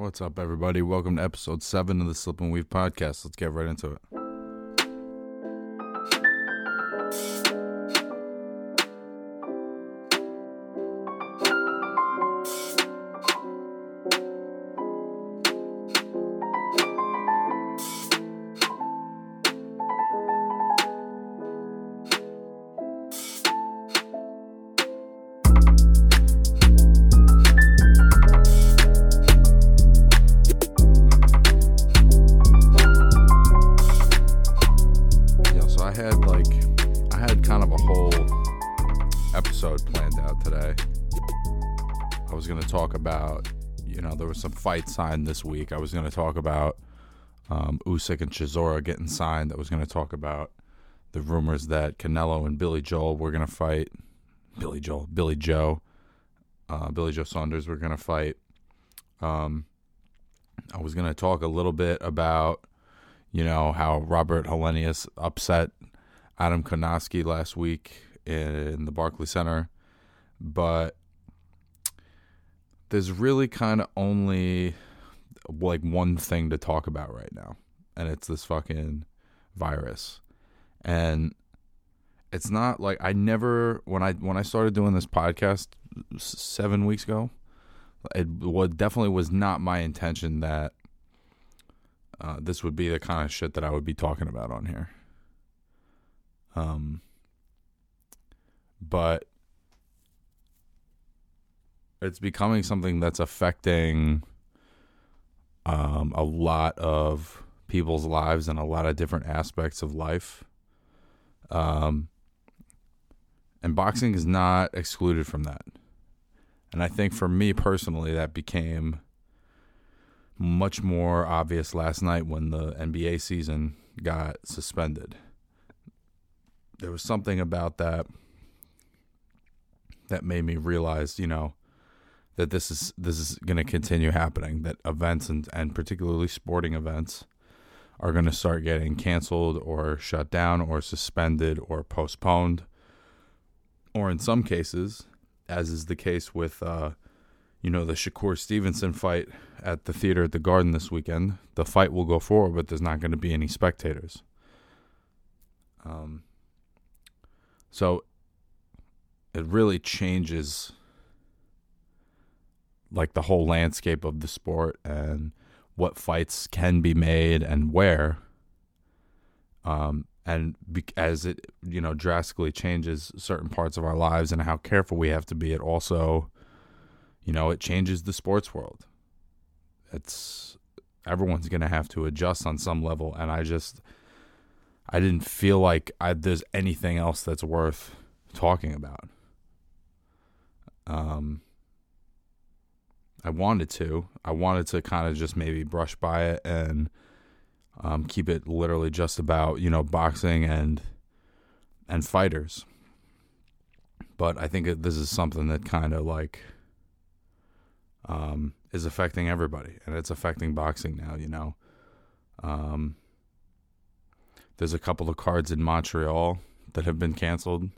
What's up, everybody? Welcome to episode seven of the Slip and Weave podcast. Let's get right into it. About, you know, there was some fight signed this week. I was going to talk about um, Usyk and Chisora getting signed. I was going to talk about the rumors that Canelo and Billy Joel were going to fight. Billy Joel, Billy Joe, uh, Billy Joe Saunders were going to fight. Um, I was going to talk a little bit about you know how Robert Helenius upset Adam Kownacki last week in the Barclays Center, but there's really kind of only like one thing to talk about right now, and it's this fucking virus, and it's not like I never when I when I started doing this podcast seven weeks ago, it was definitely was not my intention that uh, this would be the kind of shit that I would be talking about on here. Um, but it's becoming something that's affecting um, a lot of people's lives and a lot of different aspects of life. Um, and boxing is not excluded from that. And I think for me personally, that became much more obvious last night when the NBA season got suspended. There was something about that that made me realize, you know, that this is this is going to continue happening. That events and and particularly sporting events are going to start getting canceled or shut down or suspended or postponed, or in some cases, as is the case with. Uh, you know, the Shakur Stevenson fight at the theater at the Garden this weekend. The fight will go forward, but there's not going to be any spectators. Um, so it really changes like the whole landscape of the sport and what fights can be made and where. Um, and be- as it you know drastically changes certain parts of our lives and how careful we have to be, it also you know, it changes the sports world. It's everyone's going to have to adjust on some level and I just I didn't feel like I, there's anything else that's worth talking about. Um I wanted to. I wanted to kind of just maybe brush by it and um, keep it literally just about, you know, boxing and and fighters. But I think this is something that kind of like um, is affecting everybody, and it's affecting boxing now. You know, um, there's a couple of cards in Montreal that have been canceled.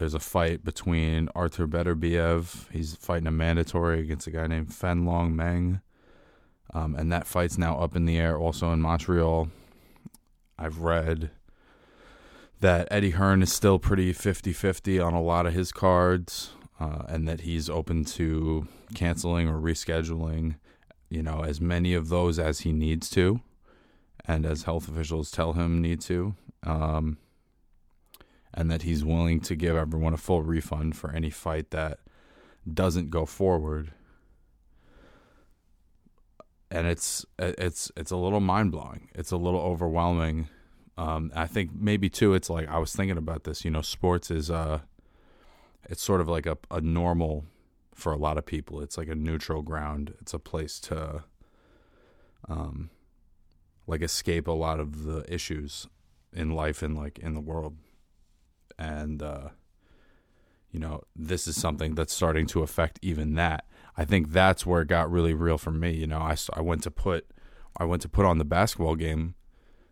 There's a fight between Arthur Beterbiev. He's fighting a mandatory against a guy named Fanlong Meng. Um, and that fight's now up in the air also in Montreal. I've read that Eddie Hearn is still pretty 50 50 on a lot of his cards uh, and that he's open to canceling or rescheduling, you know, as many of those as he needs to, and as health officials tell him need to, um, and that he's willing to give everyone a full refund for any fight that doesn't go forward. And it's it's it's a little mind blowing. It's a little overwhelming. Um, I think maybe too. It's like I was thinking about this. You know, sports is uh, it's sort of like a, a normal for a lot of people. It's like a neutral ground. It's a place to um like escape a lot of the issues in life and like in the world. And uh you know, this is something that's starting to affect even that. I think that's where it got really real for me. You know, I, I went to put I went to put on the basketball game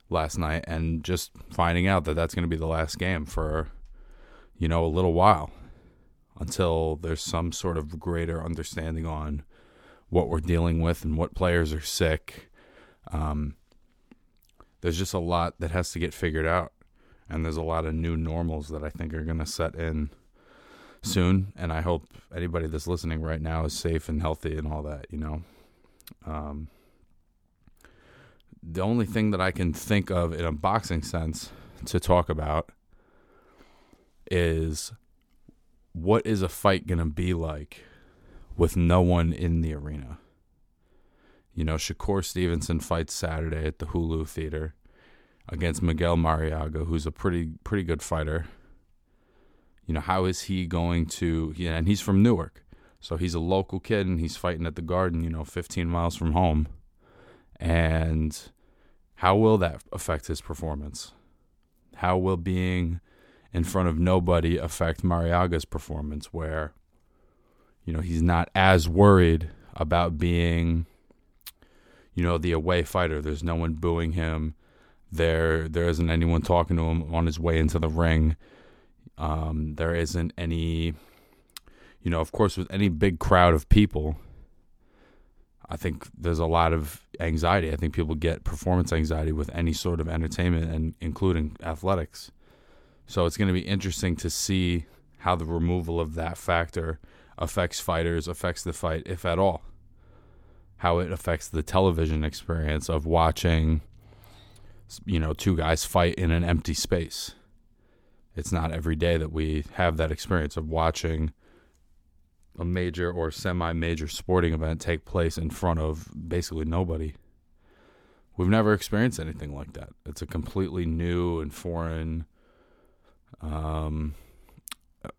last night and just finding out that that's going to be the last game for you know a little while until there's some sort of greater understanding on what we're dealing with and what players are sick. Um, there's just a lot that has to get figured out, and there's a lot of new normals that I think are going to set in soon. And I hope anybody that's listening right now is safe and healthy and all that. You know, um, the only thing that I can think of in a boxing sense to talk about is what is a fight going to be like with no one in the arena? You know, Shakur Stevenson fights Saturday at the Hulu Theater against Miguel Marriaga, who's a pretty pretty good fighter. You know, how is he going to? Yeah, and he's from Newark, so he's a local kid, and he's fighting at the Garden. You know, 15 miles from home, and how will that affect his performance? How will being in front of nobody affect Marriaga's performance? Where you know he's not as worried about being you know, the away fighter. There's no one booing him. There, there isn't anyone talking to him on his way into the ring. Um, there isn't any, you know, of course, with any big crowd of people, I think there's a lot of anxiety. I think people get performance anxiety with any sort of entertainment, and including athletics. So it's going to be interesting to see how the removal of that factor affects fighters, affects the fight, if at all how it affects the television experience of watching you know two guys fight in an empty space. It's not every day that we have that experience of watching a major or semi-major sporting event take place in front of basically nobody. We've never experienced anything like that. It's a completely new and foreign um,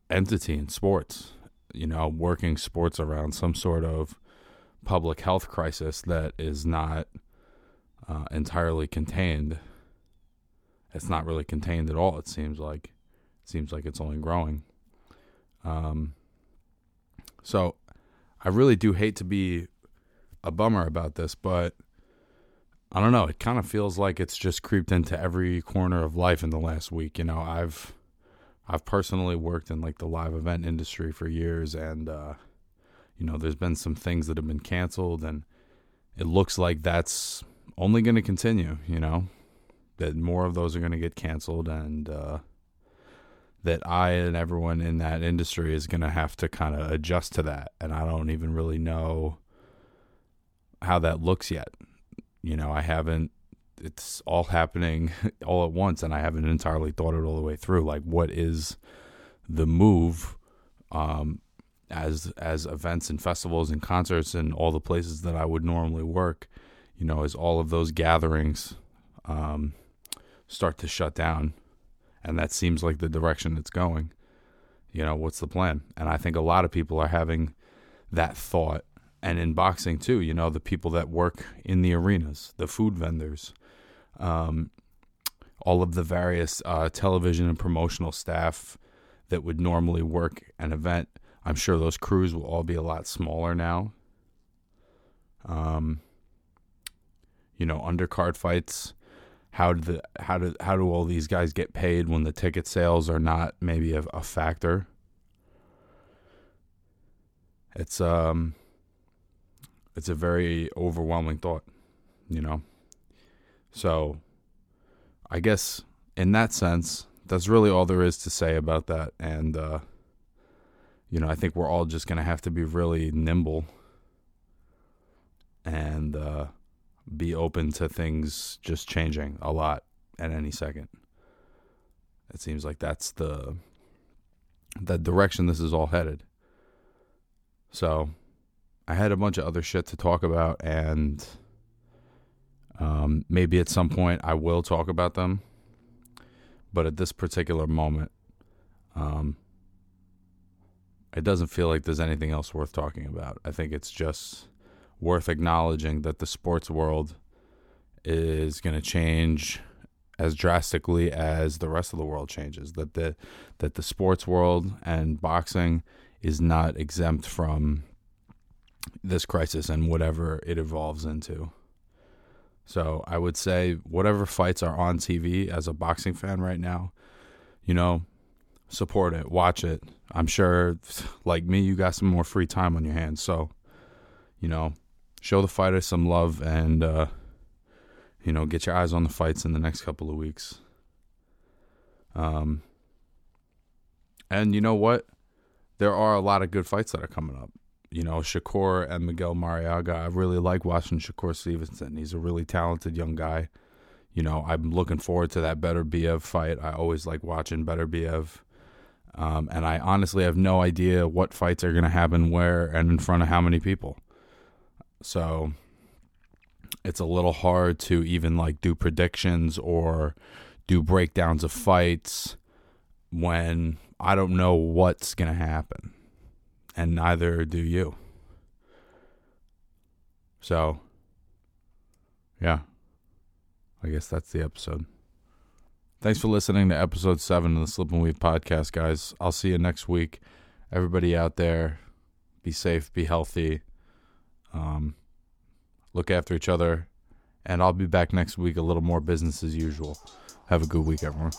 entity in sports. You know working sports around some sort of public health crisis that is not uh, entirely contained. It's not really contained at all. It seems like it seems like it's only growing. Um, so I really do hate to be a bummer about this, but I don't know. It kind of feels like it's just creeped into every corner of life in the last week. You know, I've I've personally worked in like the live event industry for years, and uh, you know, there's been some things that have been canceled, and it looks like that's only going to continue. You know, that more of those are going to get canceled, and uh, that I and everyone in that industry is going to have to kind of adjust to that. And I don't even really know how that looks yet. You know, I haven't. It's all happening all at once, and I haven't entirely thought it all the way through. Like, what is the move? Um, as as events and festivals and concerts and all the places that I would normally work, you know, as all of those gatherings um, start to shut down, and that seems like the direction it's going. You know, what's the plan? And I think a lot of people are having that thought. And in boxing too, you know, the people that work in the arenas, the food vendors, um, all of the various uh, television and promotional staff that would normally work an event I'm sure those crews will all be a lot smaller now. Um, you know, undercard fights. How do the how do how do all these guys get paid when the ticket sales are not maybe a, a factor? It's um, it's a very overwhelming thought, you know. So, I guess in that sense, that's really all there is to say about that, and. uh you know, I think we're all just going to have to be really nimble and uh, be open to things just changing a lot at any second. It seems like that's the the direction this is all headed. So, I had a bunch of other shit to talk about, and um, maybe at some point I will talk about them. But at this particular moment, um, it doesn't feel like there's anything else worth talking about. I think it's just worth acknowledging that the sports world is going to change as drastically as the rest of the world changes. That the that the sports world and boxing is not exempt from this crisis and whatever it evolves into. So I would say whatever fights are on TV as a boxing fan right now, you know, support it, watch it. I'm sure, like me, you got some more free time on your hands. So, you know, show the fighters some love and uh, you know, get your eyes on the fights in the next couple of weeks. Um, and you know what? There are a lot of good fights that are coming up. You know, Shakur and Miguel Marriaga. I really like watching Shakur Stevenson. He's a really talented young guy. You know, I'm looking forward to that Beterbiev fight. I always like watching Better Beterbiev. Um, and I honestly have no idea what fights are going to happen where and in front of how many people. So it's a little hard to even like do predictions or do breakdowns of fights when I don't know what's going to happen. And neither do you. So, yeah. I guess that's the episode. Thanks for listening to episode 7 of the Slip and Weave podcast, guys. I'll see you next week. Everybody out there, be safe, be healthy, um, look after each other, and I'll be back next week a little more business as usual. Have a good week, everyone.